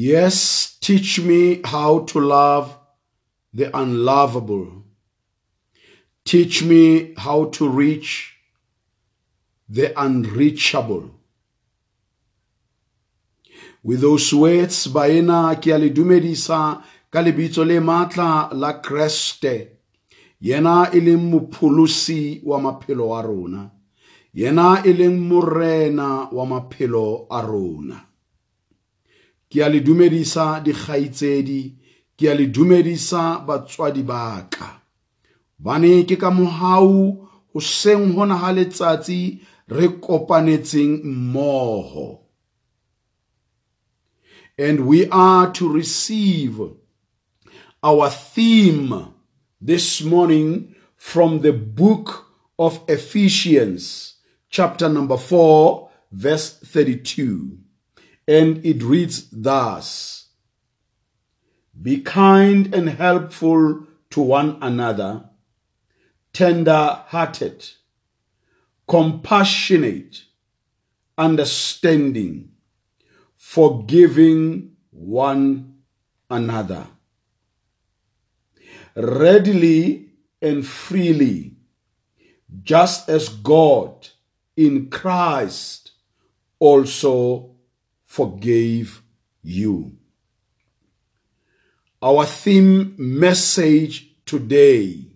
Yes, teach me how to love the unlovable. Teach me how to reach the unreachable. With those words, baena ke le dumedisa le matla la Kreste. Yena e leng mopholosi wa maphelo a rona. Yena e leng morena wa maphelo a rona. Ke a le dumedisa dikgaitsedi, ke a le dumedisa batswadi ba ka. Bane ke ka mohau hoseng hona ha letsatsi re kopanetseng mmoho. And we are to receive our theme this morning from the book of Ephesians, chapter number 4, verse 32. And it reads thus Be kind and helpful to one another, tender hearted, compassionate, understanding, forgiving one another. Readily and freely, just as God in Christ also forgave you. Our theme message today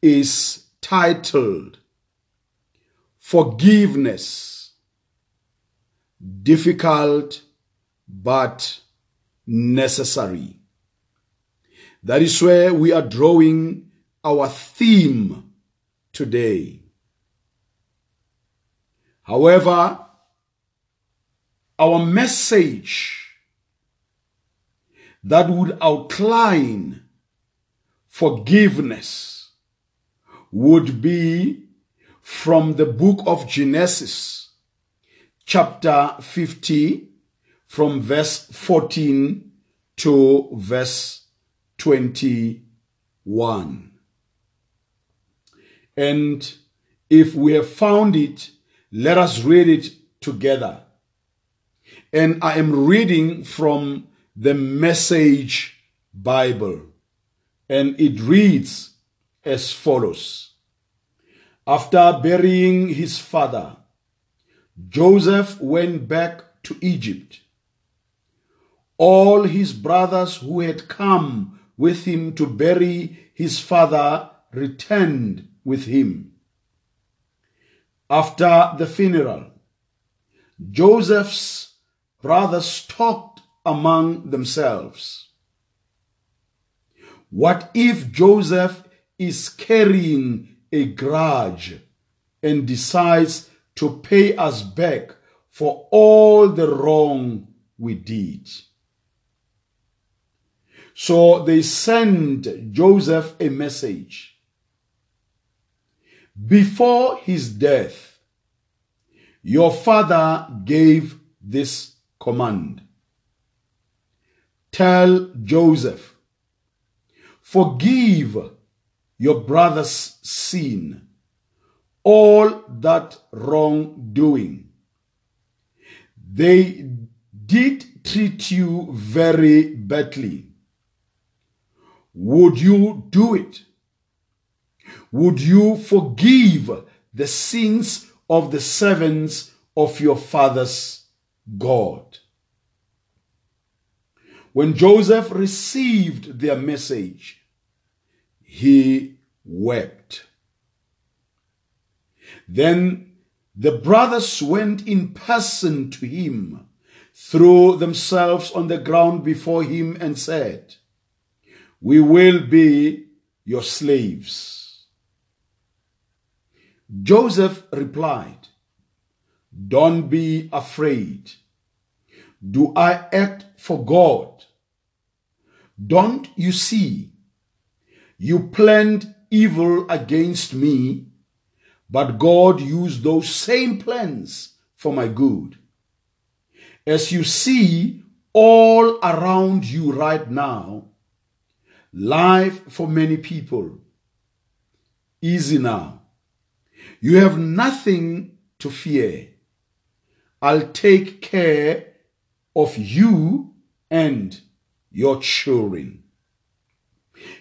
is titled Forgiveness. Difficult but necessary. That is where we are drawing our theme today. However, our message that would outline forgiveness would be from the book of Genesis, chapter 50, from verse 14 to verse 21. And if we have found it, let us read it together. And I am reading from the Message Bible. And it reads as follows After burying his father, Joseph went back to Egypt. All his brothers who had come with him to bury his father returned with him. After the funeral, Joseph's brothers talked among themselves. What if Joseph is carrying a grudge and decides to pay us back for all the wrong we did? So they sent Joseph a message. Before his death, your father gave this command. Tell Joseph, forgive your brother's sin, all that wrongdoing. They did treat you very badly. Would you do it? Would you forgive the sins of the servants of your father's God? When Joseph received their message, he wept. Then the brothers went in person to him, threw themselves on the ground before him, and said, We will be your slaves. Joseph replied, Don't be afraid. Do I act for God? Don't you see? You planned evil against me, but God used those same plans for my good. As you see all around you right now, life for many people easy now. You have nothing to fear. I'll take care of you and your children.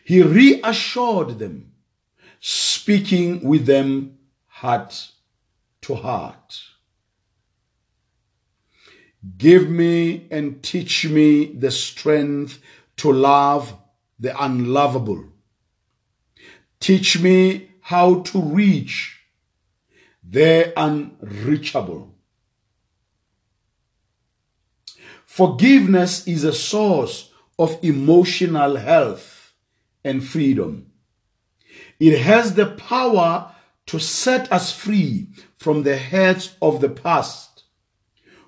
He reassured them, speaking with them heart to heart. Give me and teach me the strength to love the unlovable. Teach me how to reach the unreachable. Forgiveness is a source of emotional health and freedom. It has the power to set us free from the hurts of the past,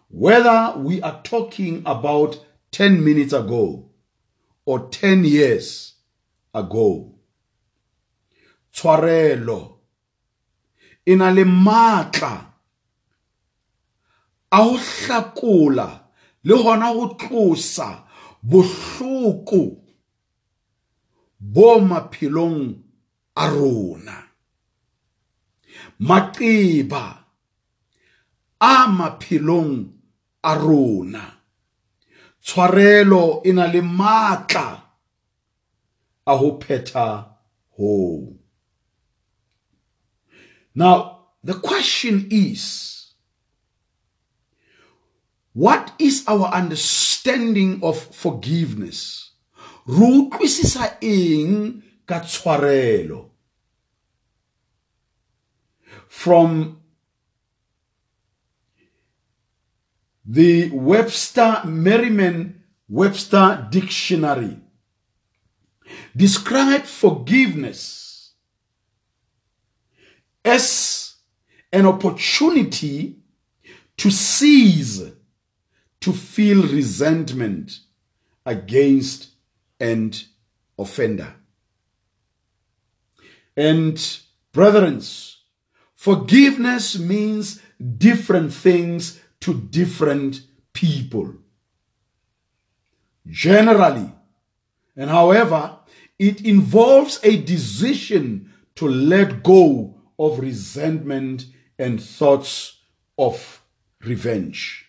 whether we are talking about 10 minutes ago or 10 years ago. Tshwarelo e na le hona ho tlosa bohloko bo maphelong a rona. Maqeba a maphelong a rona. Tshwarelo e na le matla a ho phetha ho now the question is what is our understanding of forgiveness? From the Webster Merriam Webster Dictionary. Describe forgiveness as an opportunity to cease to feel resentment against an offender. And brethren, forgiveness means different things to different people. Generally, and however, it involves a decision to let go of resentment and thoughts of revenge.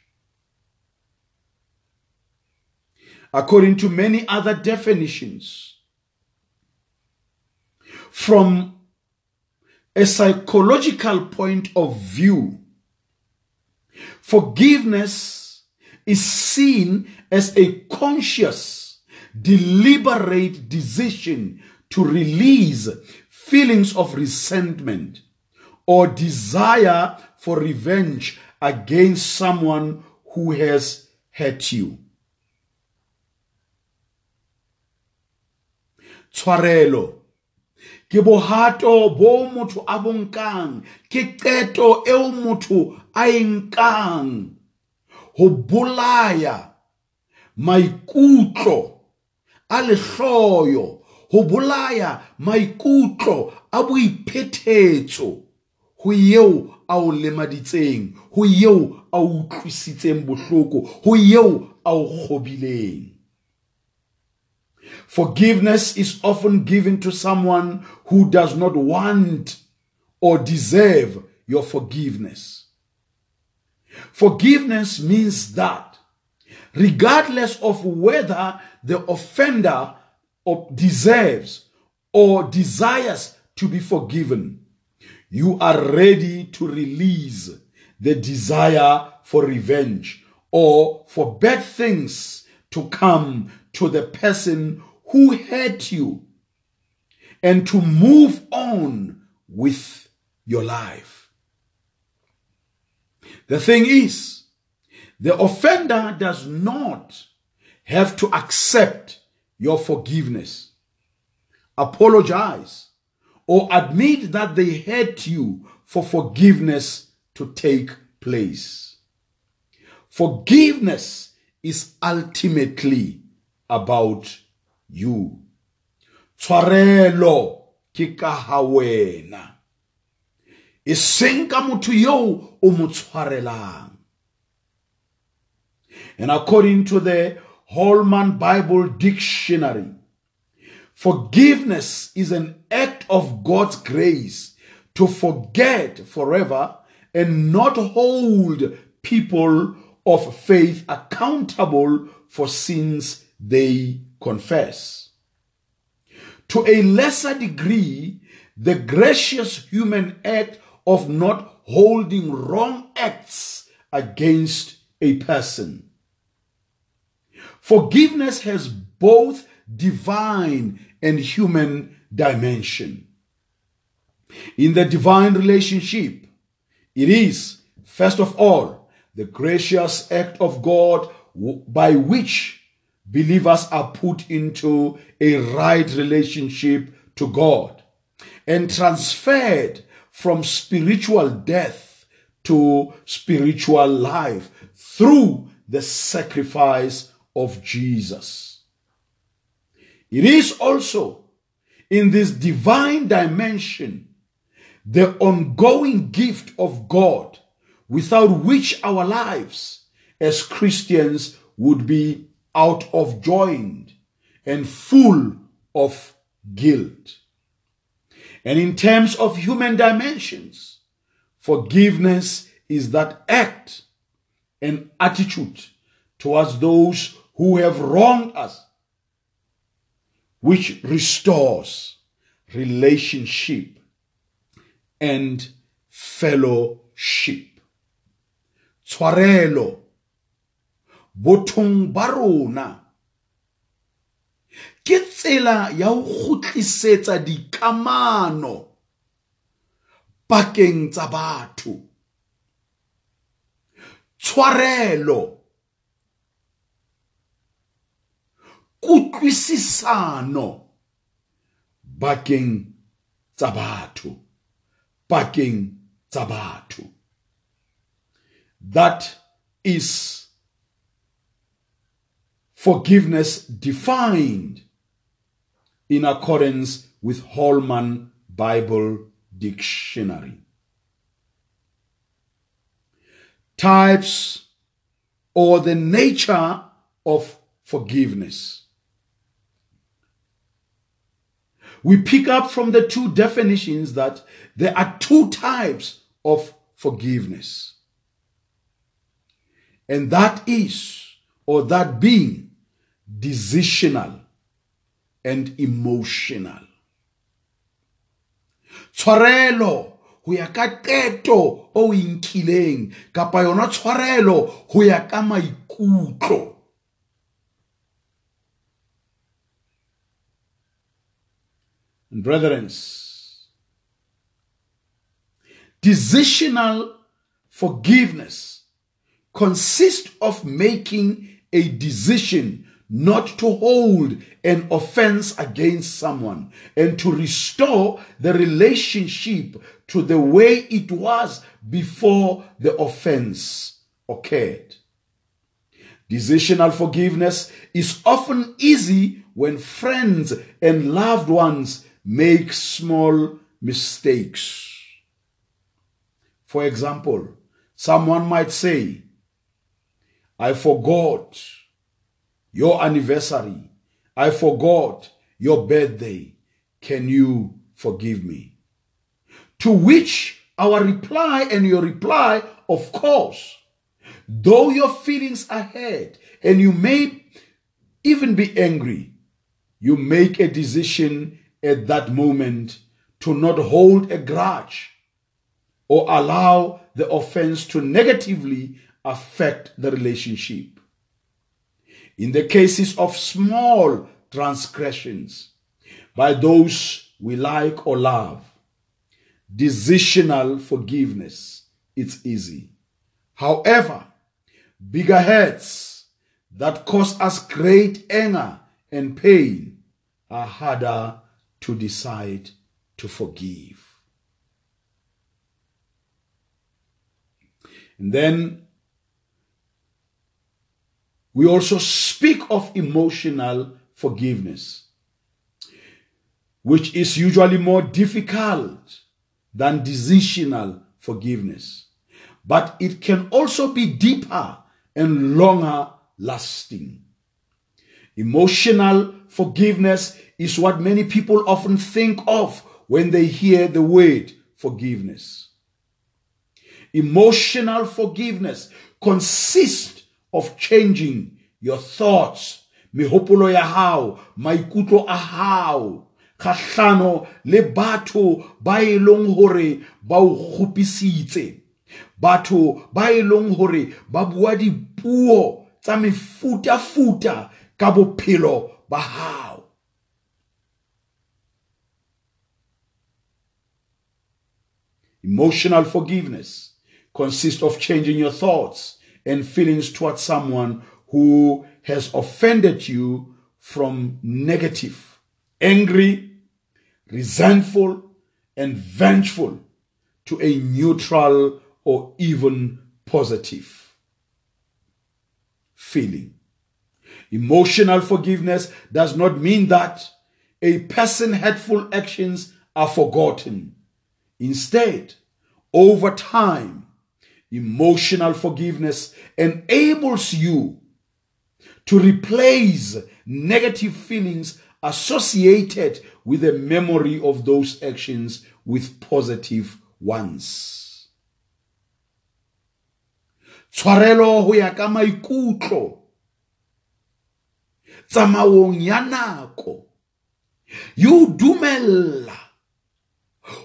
According to many other definitions, from a psychological point of view, Forgiveness is seen as a conscious, deliberate decision to release feelings of resentment or desire for revenge against someone who has hurt you. Tshwarelo. Ke bohato bo motho a bonkang ke qeto eo motho a enkang ho bolaya maikutlo a lehloyo. Ho bolaya maikutlo a boiphethetso ho eo a o lemaditseng. Ho eo a utlwisitseng bohloko. Ho eo a o kgobileng Forgiveness is often given to someone who does not want or deserve your forgiveness. Forgiveness means that regardless of whether the offender deserves or desires to be forgiven, you are ready to release the desire for revenge or for bad things to come to the person who hurt you and to move on with your life. The thing is, the offender does not have to accept your forgiveness, apologize, or admit that they hurt you for forgiveness to take place. Forgiveness is ultimately about you. Tshwarelo ke ka ha wena. E seng ka motho o mo tshwarelang. And according to the Holman Bible Dictionary forgiveness is an act of God's grace to forget forever and not hold people of faith accountable for sins they confess. To a lesser degree, the gracious human act of not holding wrong acts against a person. Forgiveness has both divine and human dimension. In the divine relationship, it is, first of all, the gracious act of God by which believers are put into a right relationship to God and transferred from spiritual death to spiritual life through the sacrifice of Jesus. It is also in this divine dimension the ongoing gift of God without which our lives as Christians would be out of joint and full of guilt. And in terms of human dimensions, Forgiveness is that act and attitude towards those who have wronged us, which restores relationship and fellowship. Tshwarelo bothong ba rona. Ke tsela ya ho kgutlisetsa dikamano pakeng tsa batho. Tshwarelo. Kutlwisisano bakeng tsa batho bakeng tsa batho. That is forgiveness defined in accordance with Holman Bible Dictionary. Types or the nature of forgiveness. We pick up from the two definitions that there are two types of forgiveness. And that is, or that being, decisional and emotional. Tshwarelo ho ya ka qeto o e nkileng kapa yona tshwarelo ho ya ka maikutlo. Brethren, decisional forgiveness consists of making a decision not to hold an offense against someone and to restore the relationship to the way it was before the offense occurred. Decisional forgiveness is often easy when friends and loved ones make small mistakes. For example, someone might say, I forgot your anniversary. I forgot your birthday. Can you forgive me? To which our reply and your reply, of course, though your feelings are hurt and you may even be angry, you make a decision at that moment to not hold a grudge or allow the offense to negatively affect the relationship. In the cases of small transgressions by those we like or love, decisional forgiveness, it's easy. However, bigger hurts that cause us great anger and pain are harder to decide to forgive. And then we also speak of emotional forgiveness, which is usually more difficult than decisional forgiveness. But it can also be deeper and longer lasting. Emotional forgiveness is what many people often think of when they hear the word forgiveness. Emotional forgiveness consists of changing your thoughts, mehopolo ya hao, maikutlo a hao, kgahlano le batho ba e leng hore ba o kgopisitse. Batho ba e leng hore ba bua dipuo tsa mefuta-futa ka bophelo ba hao. Emotional forgiveness consists of changing your thoughts and feelings towards someone who has offended you from negative, angry, resentful, and vengeful to a neutral or even positive feeling. Emotional forgiveness does not mean that a person's hateful actions are forgotten. Instead, over time, emotional forgiveness enables you to replace negative feelings associated with the memory of those actions with positive ones. tshwarelo ho ya ka maikutlo tsamaong ya nako yo dumella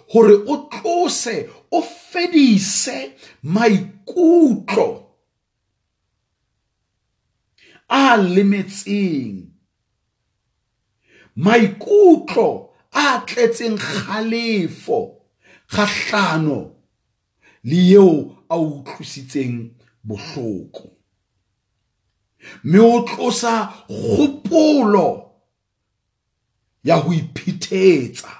hore o tlose fedise maikutlo a lemetseng. Maikutlo a tletseng kgalefo kgahlano le eo a utlwisitseng bohloko. Mme o tlosa kgopolo ya ho iphethetsa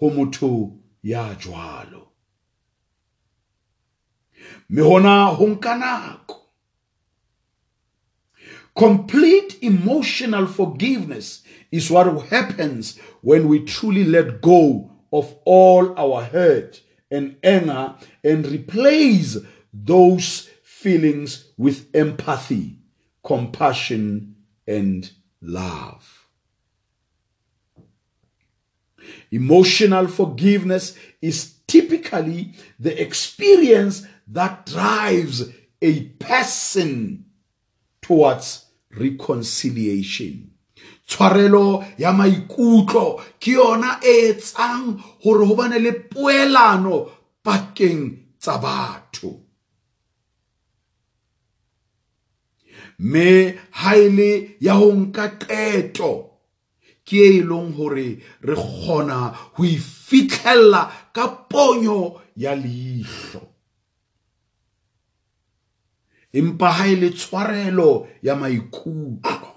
ho motho ya jwalo mme hona ho nka nako Complete emotional forgiveness is what happens when we truly let go of all our hurt and anger and replace those feelings with empathy, compassion, and love. Emotional forgiveness is typically the experience that drives a person towards reconciliation. Tshwarelo ya maikutlo ke yona e etsang gore go bane le poelano pakeng tsa batho. Mme ha ile ya ho nka qeto ke e leng hore re kgona ho ifitlhelela ka ponyo ya leihlo. Empa ha le tshwarelo ya maikutlo.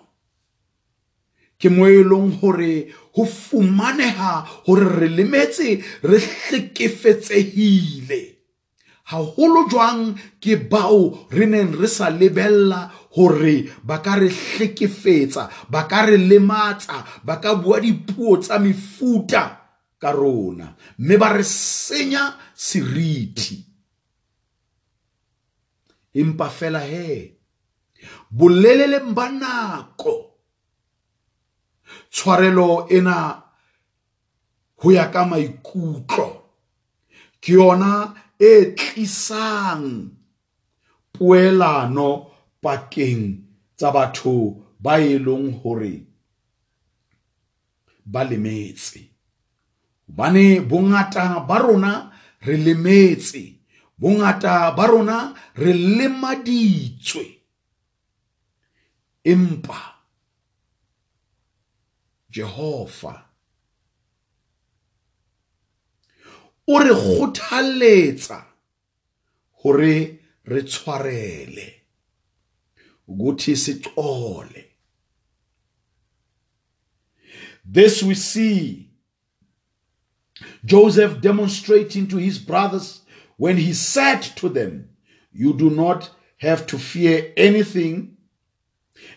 Ke mo e leng hore ho fumaneha hore re lemetse re hlekefetsehile. Haholo jwang ke bao re neng re sa lebella hore ba ka re hlekefetsa ba ka re lematsa ba ka bua dipuo tsa mefuta ka rona. Mme ba re senya seriti. Empa fela he boleleleng ba nako. Tshwarelo ena ho ya ka maikutlo ke yona e tlisang poelano pakeng tsa batho ba e leng hore ba lemetse. Bane bongata ba rona re lemetse bongata ba rona re lemaditswe. Empa Jehova o re kgothaletsa hore re tshwarele ukuthi sicole this we see Joseph demonstrating to his brothers when he said to them, You do not have to fear anything,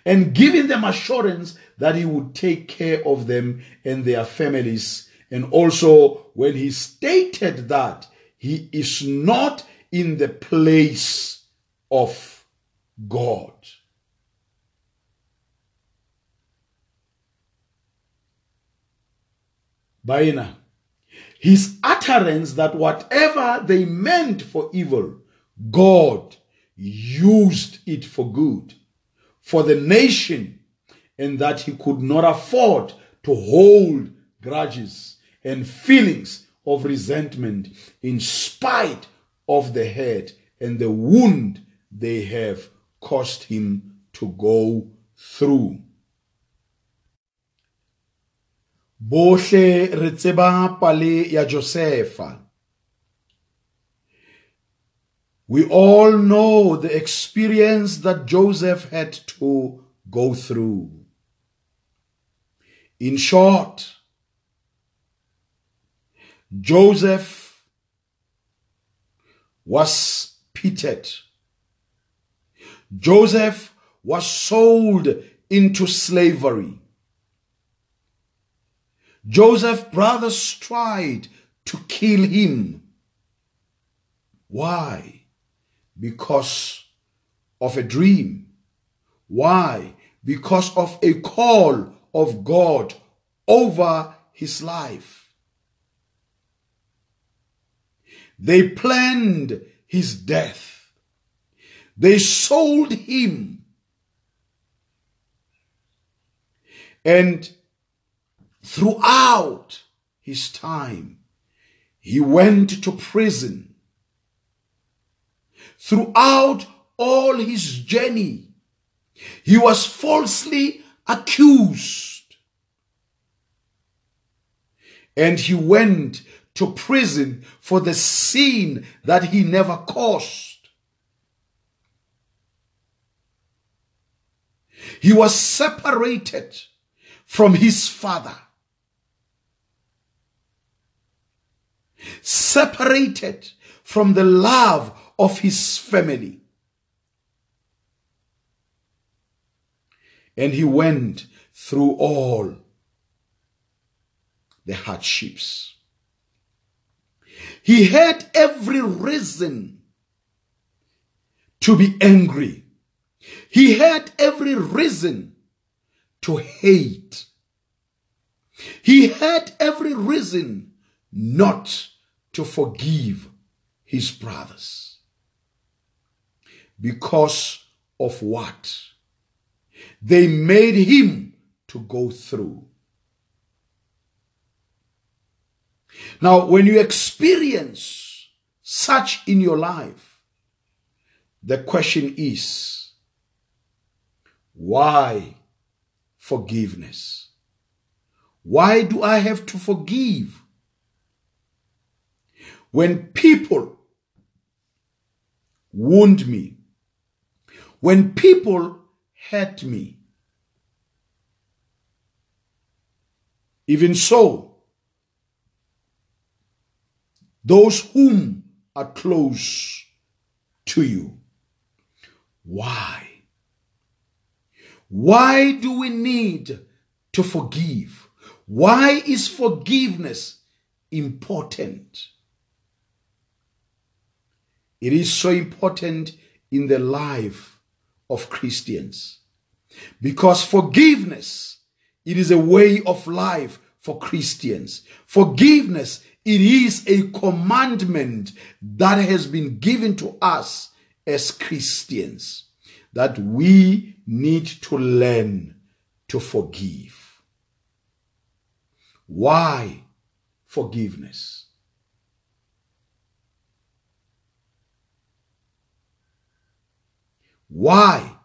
and giving them assurance that he would take care of them and their families. And also, when he stated that he is not in the place of God. Baina his utterance that whatever they meant for evil, God used it for good for the nation, and that he could not afford to hold grudges and feelings of resentment in spite of the hurt and the wound they have caused him to go through. Bohle re tseba pale ya Josefa We all know the experience that Joseph had to go through. In short, Joseph was pitted. Joseph was sold into slavery. Joseph's brothers tried to kill him. Why? Because of a dream. Why? Because of a call of God over his life. They planned his death. They sold him. And throughout his time, he went to prison. Throughout all his journey, he was falsely accused. And he went to prison for the sin that he never caused. He was separated from his father. Separated from the love of his family. And he went through all the hardships. He had every reason to be angry. He had every reason to hate. He had every reason not to forgive his brothers. Because of what? They made him to go through. Now, when you experience such in your life, the question is, why forgiveness? Why do I have to forgive? When people wound me, when people hurt me, even so, those whom are close to you. Why? Why do we need to forgive? Why is forgiveness important? It is so important in the life of Christians because forgiveness it is a way of life for Christians. Forgiveness it is a commandment that has been given to us as Christians that we need to learn to forgive. Why forgiveness? Why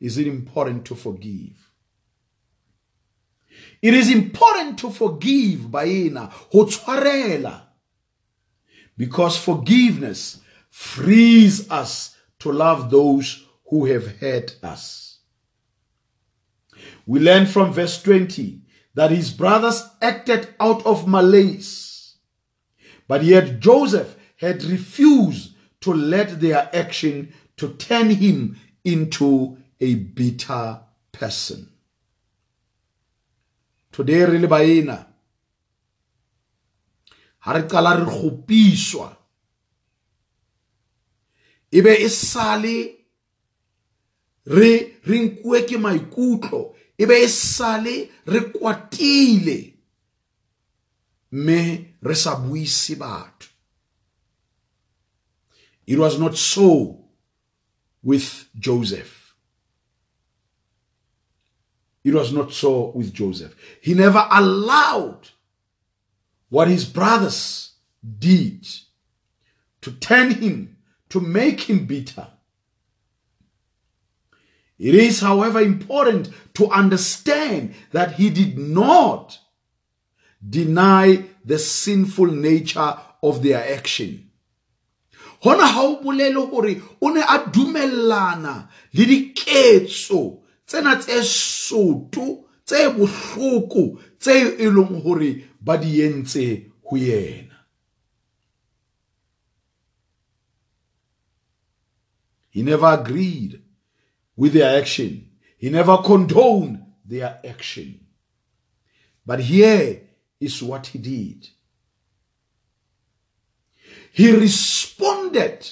is it important to forgive? It is important to forgive baina ho because forgiveness frees us to love those who have hurt us. We learn from verse 20 that his brothers acted out of malice, but yet Joseph had refused to let their action to turn him into a bitter person. today re le baena. Ha re qala re gopiswa ebe e sale re re nkuwe ke maikutlo. Ebe e sale re kwatile. Mme re sa buise batho. It was not so with joseph It was not so with Joseph. He never allowed what his brothers did to turn him, to make him bitter. It is, however, important to understand that he did not deny the sinful nature of their action. Hona ha o bolele o ne a dumellana le diketso tsena tse tse bohloko tse e leng ba di entse ho yena. He never agreed with their action. He never condoned their action. But here is what he did he responded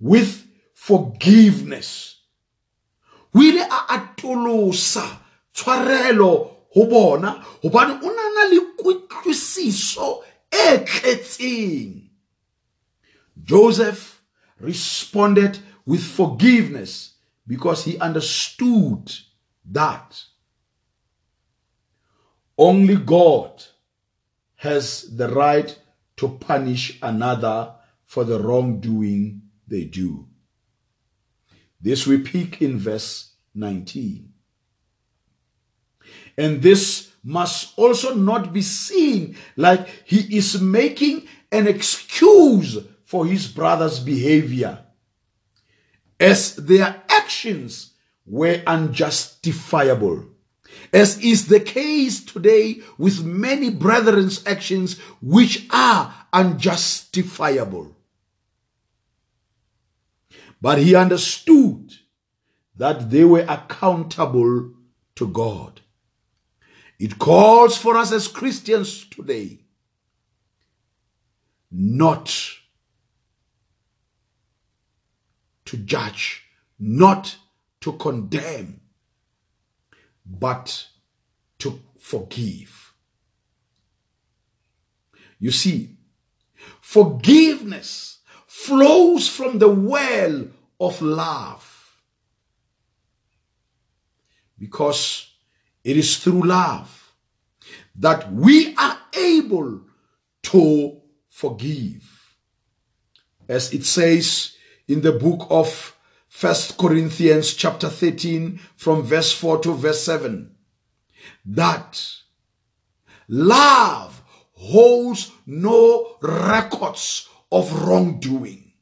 with forgiveness. O a atolosa tshwarelo ho bona hobane o nana le kutlwisiso e tletseng. Joseph responded with forgiveness because he understood that only God has the right to punish another for the wrongdoing they do. This we pick in verse 19. And this must also not be seen like he is making an excuse for his brother's behavior, as their actions were unjustifiable. As is the case today with many brethren's actions which are unjustifiable. But he understood that they were accountable to God. It calls for us as Christians today not to judge, not to condemn, but to forgive. You see, forgiveness flows from the well of love because it is through love that we are able to forgive. As it says in the book of First Corinthians chapter 13 from verse 4 to verse 7 that love holds no records of wrongdoing.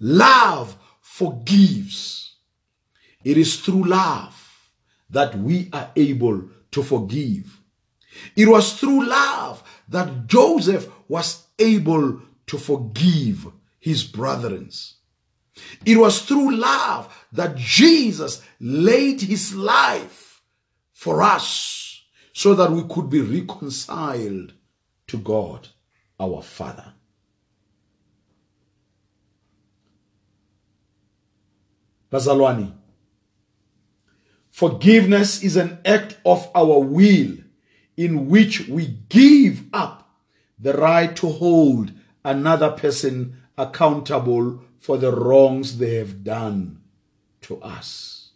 Love forgives. It is through love that we are able to forgive. It was through love that Joseph was able to forgive his brethren. It was through love that Jesus laid his life for us so that we could be reconciled to God, our Father. Bazalwani, forgiveness is an act of our will in which we give up the right to hold another person accountable for the wrongs they have done to us.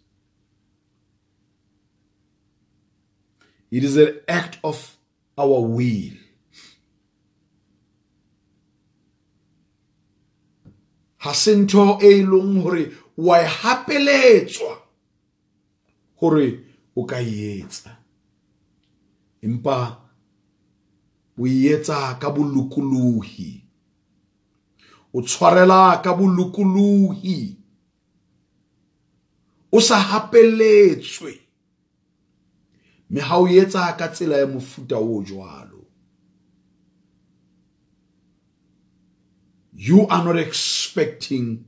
It is an act of our will. ha se ntho e leng hore wa e hapeletswa hore o ka etsa empa o e etsa ka bolokolohi o tshwarela ka bolokolohi. O sa hapeletswe. Ha o ka tsela ya mofuta o jwalo. You are not expecting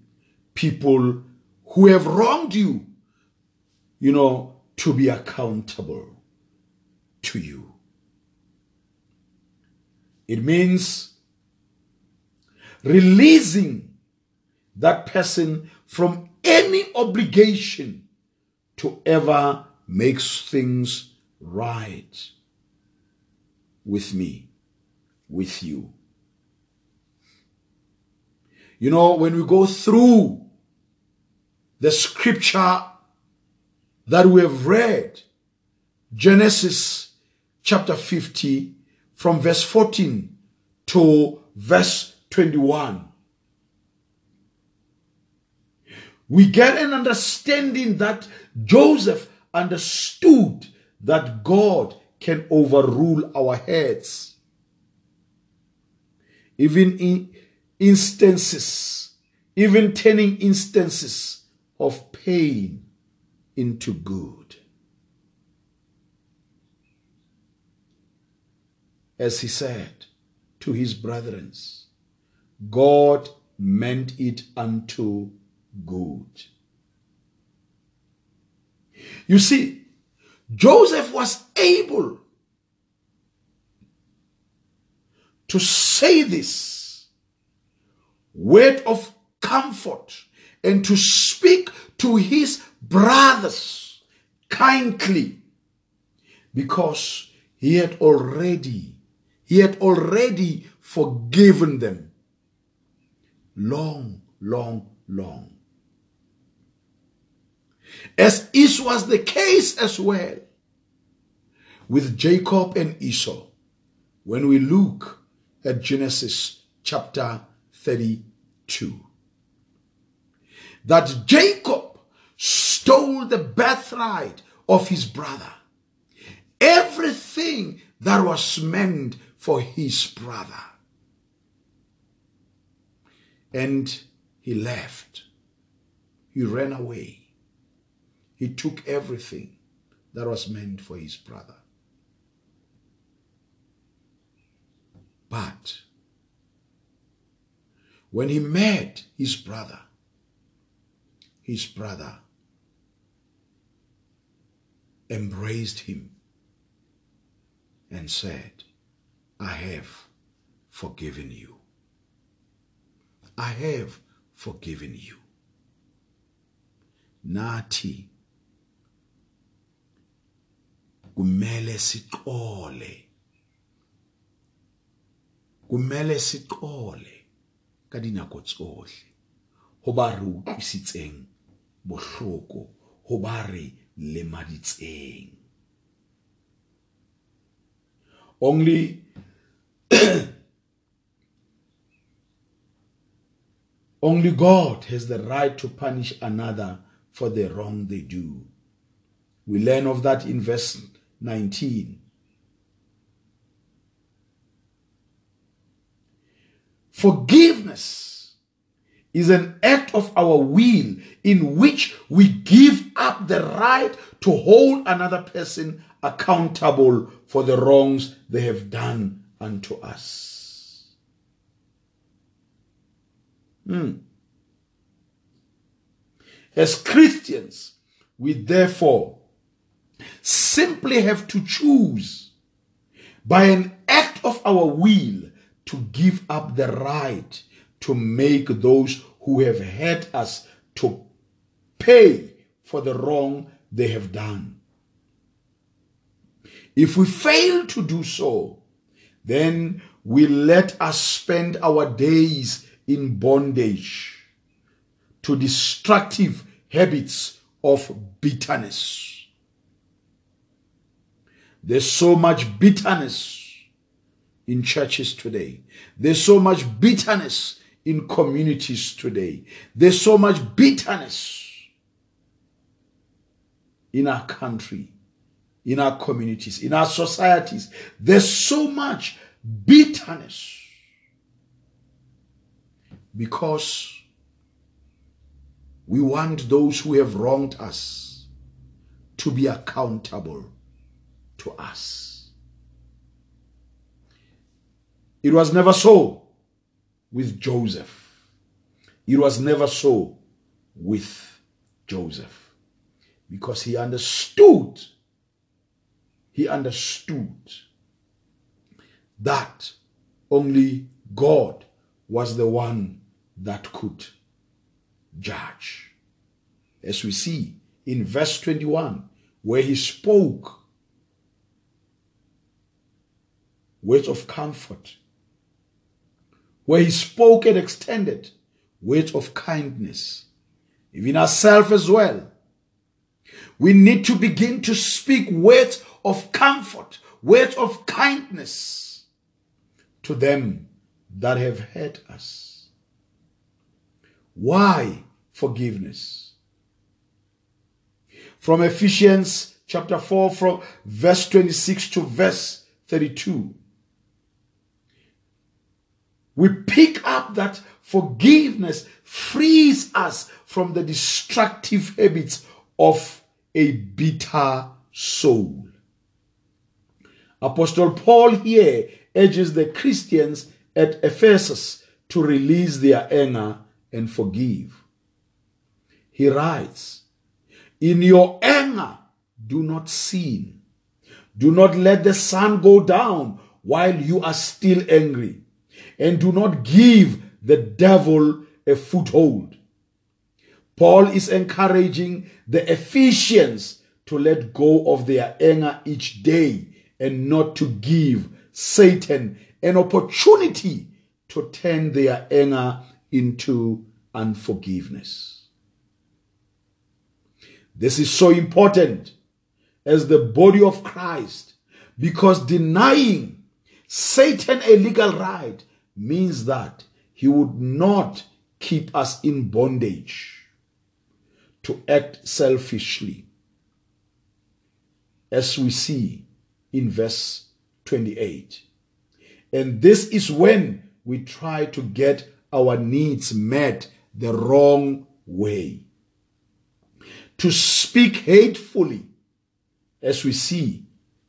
people who have wronged you, you know, to be accountable to you. It means releasing that person from any obligation to ever make things right with me, with you. You know, when we go through the scripture that we have read, Genesis chapter 50, from verse 14 to verse 21, we get an understanding that Joseph understood that God can overrule our heads. Even in, instances, even turning instances of pain into good. As he said to his brethren, God meant it unto good. You see, Joseph was able to say this word of comfort and to speak to his brothers kindly because he had already he had already forgiven them long long long as is was the case as well with Jacob and Esau when we look at Genesis chapter 32. That Jacob stole the birthright of his brother. Everything that was meant for his brother. And he left. He ran away. He took everything that was meant for his brother. But when he met his brother, his brother embraced him and said, I have forgiven you. I have forgiven you. Nathi kumele siqole. Kumele siqole ka dinako tsohle. Ho ba re utlwisitseng bohloko ho ba re lemaditseng. Only only God has the right to punish another for the wrong they do. We learn of that in verse 19. Forgiveness is an act of our will in which we give up the right to hold another person accountable for the wrongs they have done unto us. Hmm. As Christians, we therefore simply have to choose by an act of our will to give up the right to make those who have hurt us to pay for the wrong they have done. If we fail to do so, then we let us spend our days in bondage to destructive habits of bitterness. There's so much bitterness in churches today. There's so much bitterness in communities today. There's so much bitterness in our country, in our communities, in our societies. There's so much bitterness because we want those who have wronged us to be accountable to us. It was never so with Joseph. It was never so with Joseph because he understood, he understood that only God was the one that could judge. As we see in verse 21, where he spoke words of comfort where he spoke and extended words of kindness, even ourselves as well. We need to begin to speak words of comfort, words of kindness to them that have hurt us. Why forgiveness? From Ephesians chapter 4, from verse 26 to verse 32 we pick up that forgiveness frees us from the destructive habits of a bitter soul. Apostle Paul here urges the Christians at Ephesus to release their anger and forgive. He writes, In your anger, do not sin. Do not let the sun go down while you are still angry and do not give the devil a foothold. Paul is encouraging the Ephesians to let go of their anger each day and not to give Satan an opportunity to turn their anger into unforgiveness. This is so important as the body of Christ because denying Satan a legal right means that he would not keep us in bondage to act selfishly, as we see in verse 28. And this is when we try to get our needs met the wrong way. To speak hatefully, as we see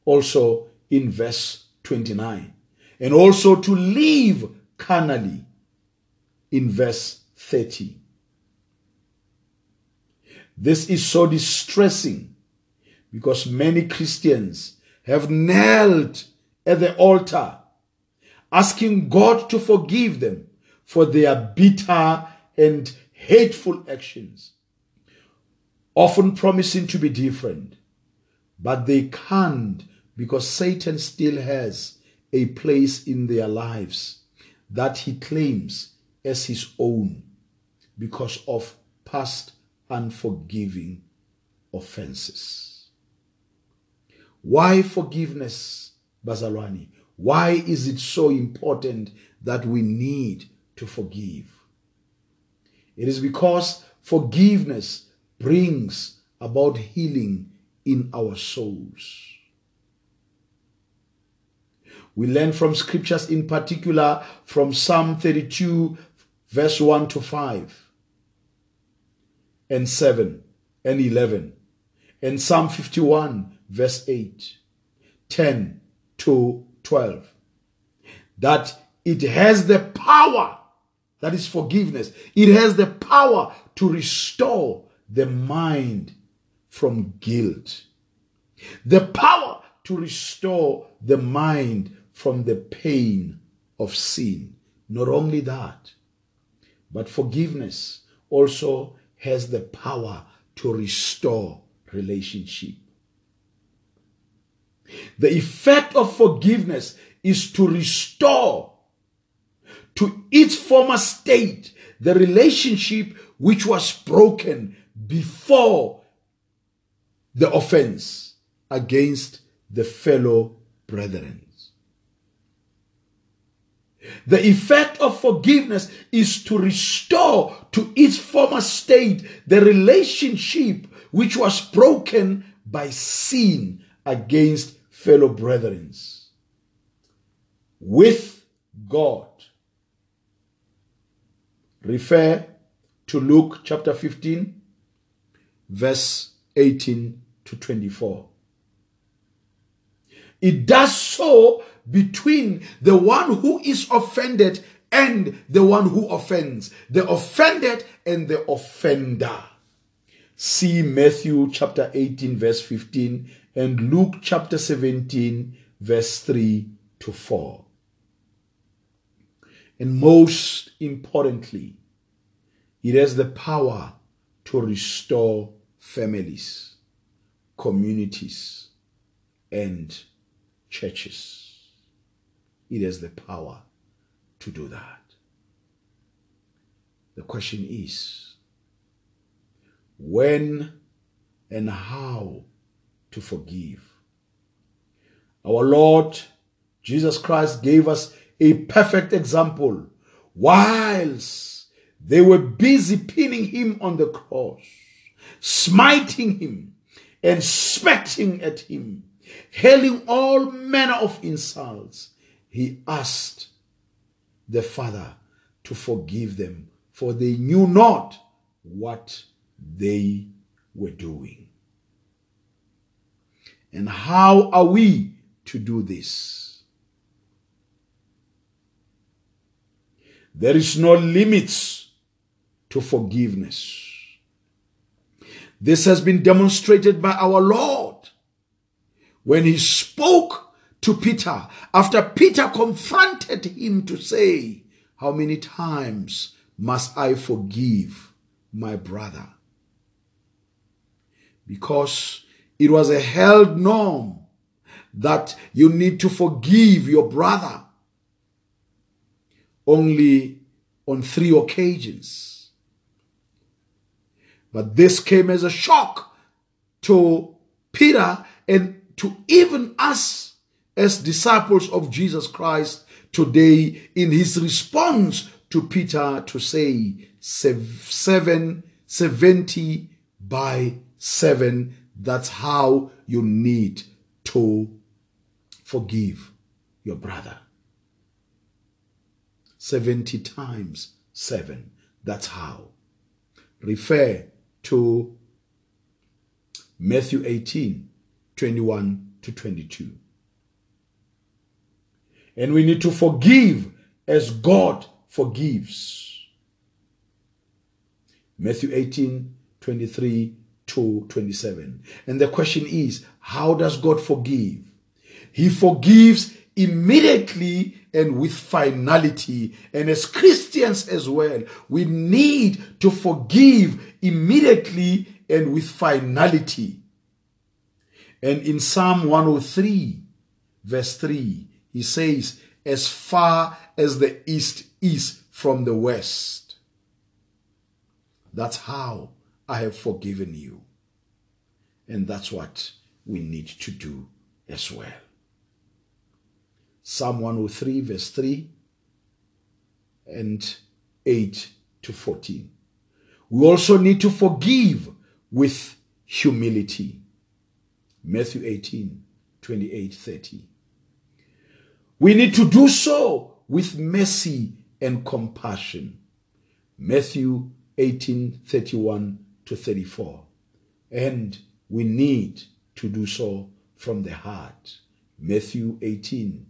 also in verse 29, and also to live carnally in verse 30. This is so distressing because many Christians have knelt at the altar asking God to forgive them for their bitter and hateful actions, often promising to be different, but they can't because Satan still has a place in their lives that he claims as his own because of past unforgiving offenses. Why forgiveness, Bazalwani? Why is it so important that we need to forgive? It is because forgiveness brings about healing in our souls. We learn from scriptures, in particular from Psalm 32, verse 1 to 5, and 7 and 11, and Psalm 51, verse 8, 10 to 12, that it has the power, that is forgiveness, it has the power to restore the mind from guilt, the power to restore the mind from the pain of sin. Not only that, but forgiveness also has the power to restore relationship. The effect of forgiveness is to restore to its former state the relationship which was broken before the offense against the fellow brethren. The effect of forgiveness is to restore to its former state the relationship which was broken by sin against fellow brethren with God. Refer to Luke chapter 15, verse 18 to 24. It does so between the one who is offended and the one who offends, the offended and the offender. See Matthew chapter 18, verse 15, and Luke chapter 17, verse 3 to 4. And most importantly, it has the power to restore families, communities, and churches. It has the power to do that. The question is when and how to forgive. Our Lord Jesus Christ gave us a perfect example whilst they were busy pinning him on the cross, smiting him and spitting at him, hailing all manner of insults he asked the Father to forgive them, for they knew not what they were doing. And how are we to do this? There is no limits to forgiveness. This has been demonstrated by our Lord when he spoke to Peter after Peter confronted him to say, How many times must I forgive my brother? Because it was a held norm that you need to forgive your brother only on three occasions. But this came as a shock to Peter and to even us as disciples of Jesus Christ today in his response to Peter to say seven, 70 by 7. That's how you need to forgive your brother. 70 times 7. That's how. Refer to Matthew 18, 21 to 22. And we need to forgive as God forgives. Matthew 18, 23 to 27. And the question is, how does God forgive? He forgives immediately and with finality. And as Christians as well, we need to forgive immediately and with finality. And in Psalm 103, verse 3, he says, As far as the east is from the west, that's how I have forgiven you. And that's what we need to do as well. Psalm 103, verse 3 and 8 to 14. We also need to forgive with humility. Matthew 18, 28, 30. We need to do so with mercy and compassion. Matthew 18, 31 to 34. And we need to do so from the heart. Matthew 18,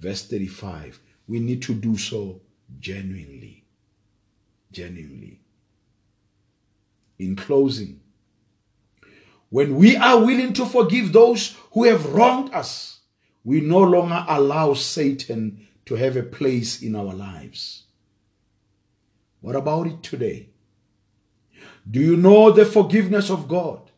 verse 35. We need to do so genuinely. Genuinely. In closing, when we are willing to forgive those who have wronged us, we no longer allow Satan to have a place in our lives. What about it today? Do you know the forgiveness of God?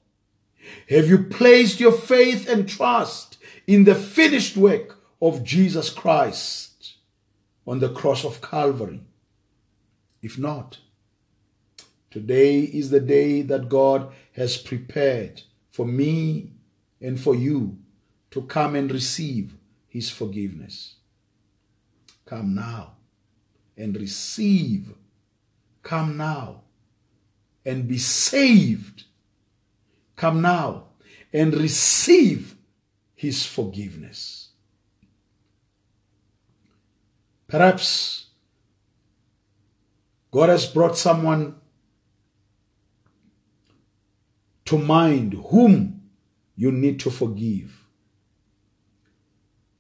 Have you placed your faith and trust in the finished work of Jesus Christ on the cross of Calvary? If not, today is the day that God has prepared for me and for you to come and receive his forgiveness. Come now and receive. Come now and be saved. Come now and receive his forgiveness. Perhaps God has brought someone to mind whom you need to forgive.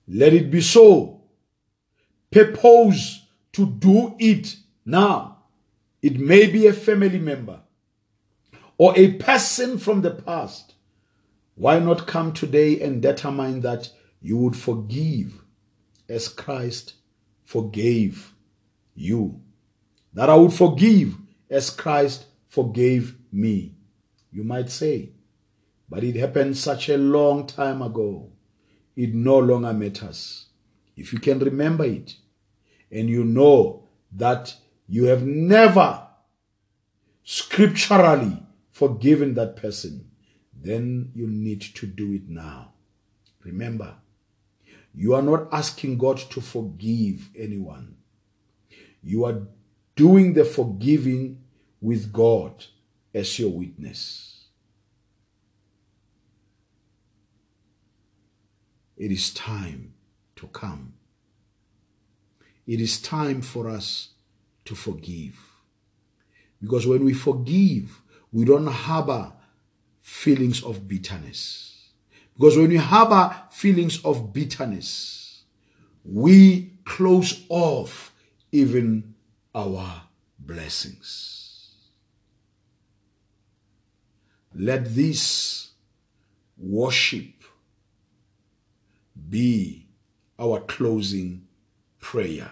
Let it be so. Purpose to do it now. It may be a family member or a person from the past. Why not come today and determine that you would forgive as Christ forgave you. That I would forgive as Christ forgave me. You might say, but it happened such a long time ago. It no longer matters. If you can remember it and you know that you have never scripturally forgiven that person, then you need to do it now. Remember, you are not asking God to forgive anyone. You are doing the forgiving with God as your witness. It is time to come. It is time for us to forgive. Because when we forgive, we don't harbor feelings of bitterness. Because when we harbor feelings of bitterness, we close off even our blessings. Let this worship be our closing prayer.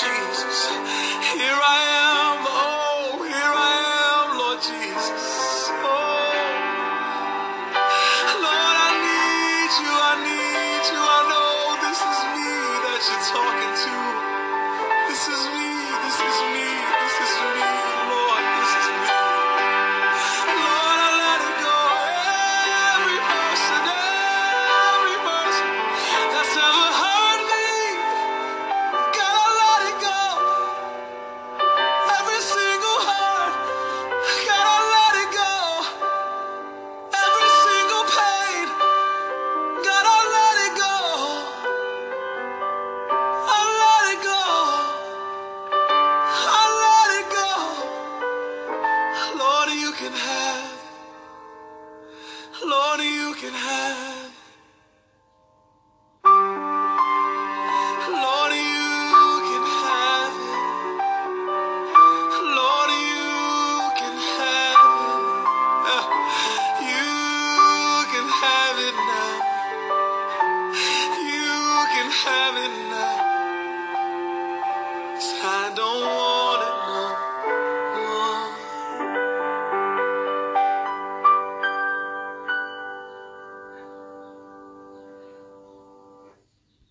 Jesus.